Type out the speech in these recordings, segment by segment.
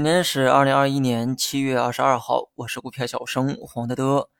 今天是二零二一年七月二十二号，我是股票小生黄德德。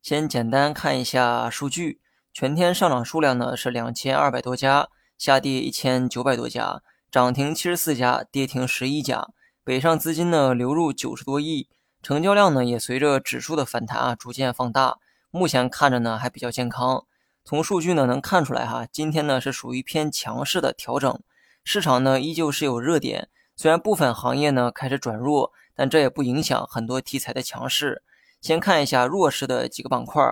先简单看一下数据，全天上涨数量呢是两千二百多家，下跌一千九百多家，涨停七十四家，跌停十一家。北上资金呢流入九十多亿，成交量呢也随着指数的反弹啊逐渐放大。目前看着呢还比较健康。从数据呢能看出来哈，今天呢是属于偏强势的调整，市场呢依旧是有热点。虽然部分行业呢开始转弱，但这也不影响很多题材的强势。先看一下弱势的几个板块，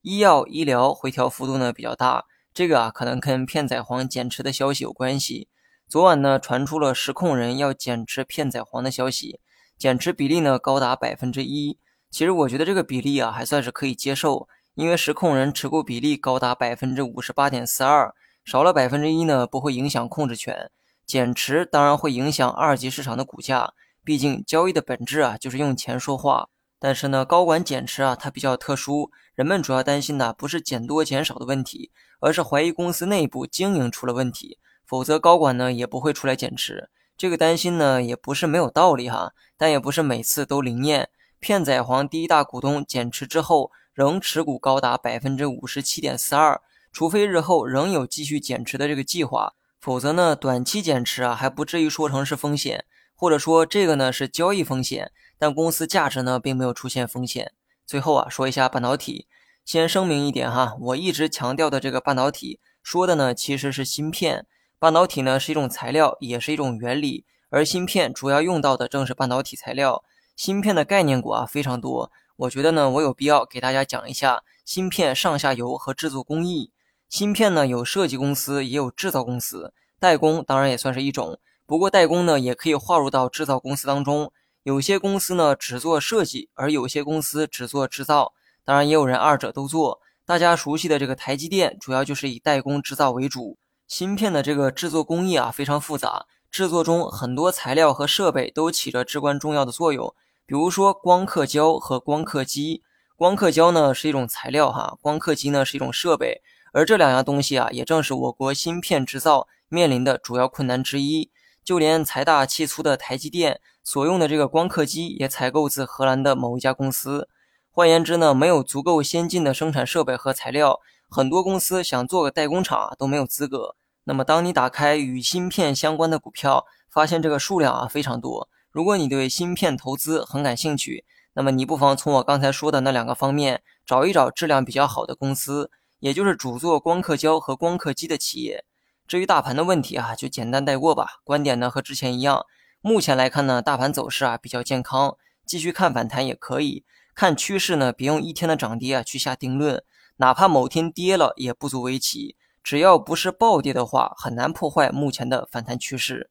医药、医疗回调幅度呢比较大，这个啊可能跟片仔癀减持的消息有关系。昨晚呢传出了实控人要减持片仔癀的消息，减持比例呢高达百分之一。其实我觉得这个比例啊还算是可以接受，因为实控人持股比例高达百分之五十八点四二，少了百分之一呢不会影响控制权。减持当然会影响二级市场的股价，毕竟交易的本质啊就是用钱说话。但是呢，高管减持啊，它比较特殊，人们主要担心的不是减多减少的问题，而是怀疑公司内部经营出了问题。否则高管呢也不会出来减持。这个担心呢也不是没有道理哈，但也不是每次都灵验。片仔癀第一大股东减持之后，仍持股高达百分之五十七点四二，除非日后仍有继续减持的这个计划。否则呢，短期减持啊还不至于说成是风险，或者说这个呢是交易风险，但公司价值呢并没有出现风险。最后啊说一下半导体，先声明一点哈，我一直强调的这个半导体，说的呢其实是芯片。半导体呢是一种材料，也是一种原理，而芯片主要用到的正是半导体材料。芯片的概念股啊非常多，我觉得呢我有必要给大家讲一下芯片上下游和制作工艺。芯片呢有设计公司，也有制造公司，代工当然也算是一种。不过代工呢也可以划入到制造公司当中。有些公司呢只做设计，而有些公司只做制造。当然也有人二者都做。大家熟悉的这个台积电，主要就是以代工制造为主。芯片的这个制作工艺啊非常复杂，制作中很多材料和设备都起着至关重要的作用。比如说光刻胶和光刻机。光刻胶呢是一种材料哈，光刻机呢是一种设备。而这两样东西啊，也正是我国芯片制造面临的主要困难之一。就连财大气粗的台积电所用的这个光刻机，也采购自荷兰的某一家公司。换言之呢，没有足够先进的生产设备和材料，很多公司想做个代工厂都没有资格。那么，当你打开与芯片相关的股票，发现这个数量啊非常多。如果你对芯片投资很感兴趣，那么你不妨从我刚才说的那两个方面找一找质量比较好的公司。也就是主做光刻胶和光刻机的企业。至于大盘的问题啊，就简单带过吧。观点呢和之前一样。目前来看呢，大盘走势啊比较健康，继续看反弹也可以。看趋势呢，别用一天的涨跌啊去下定论。哪怕某天跌了，也不足为奇。只要不是暴跌的话，很难破坏目前的反弹趋势。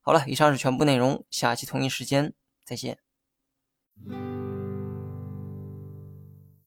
好了，以上是全部内容，下期同一时间再见。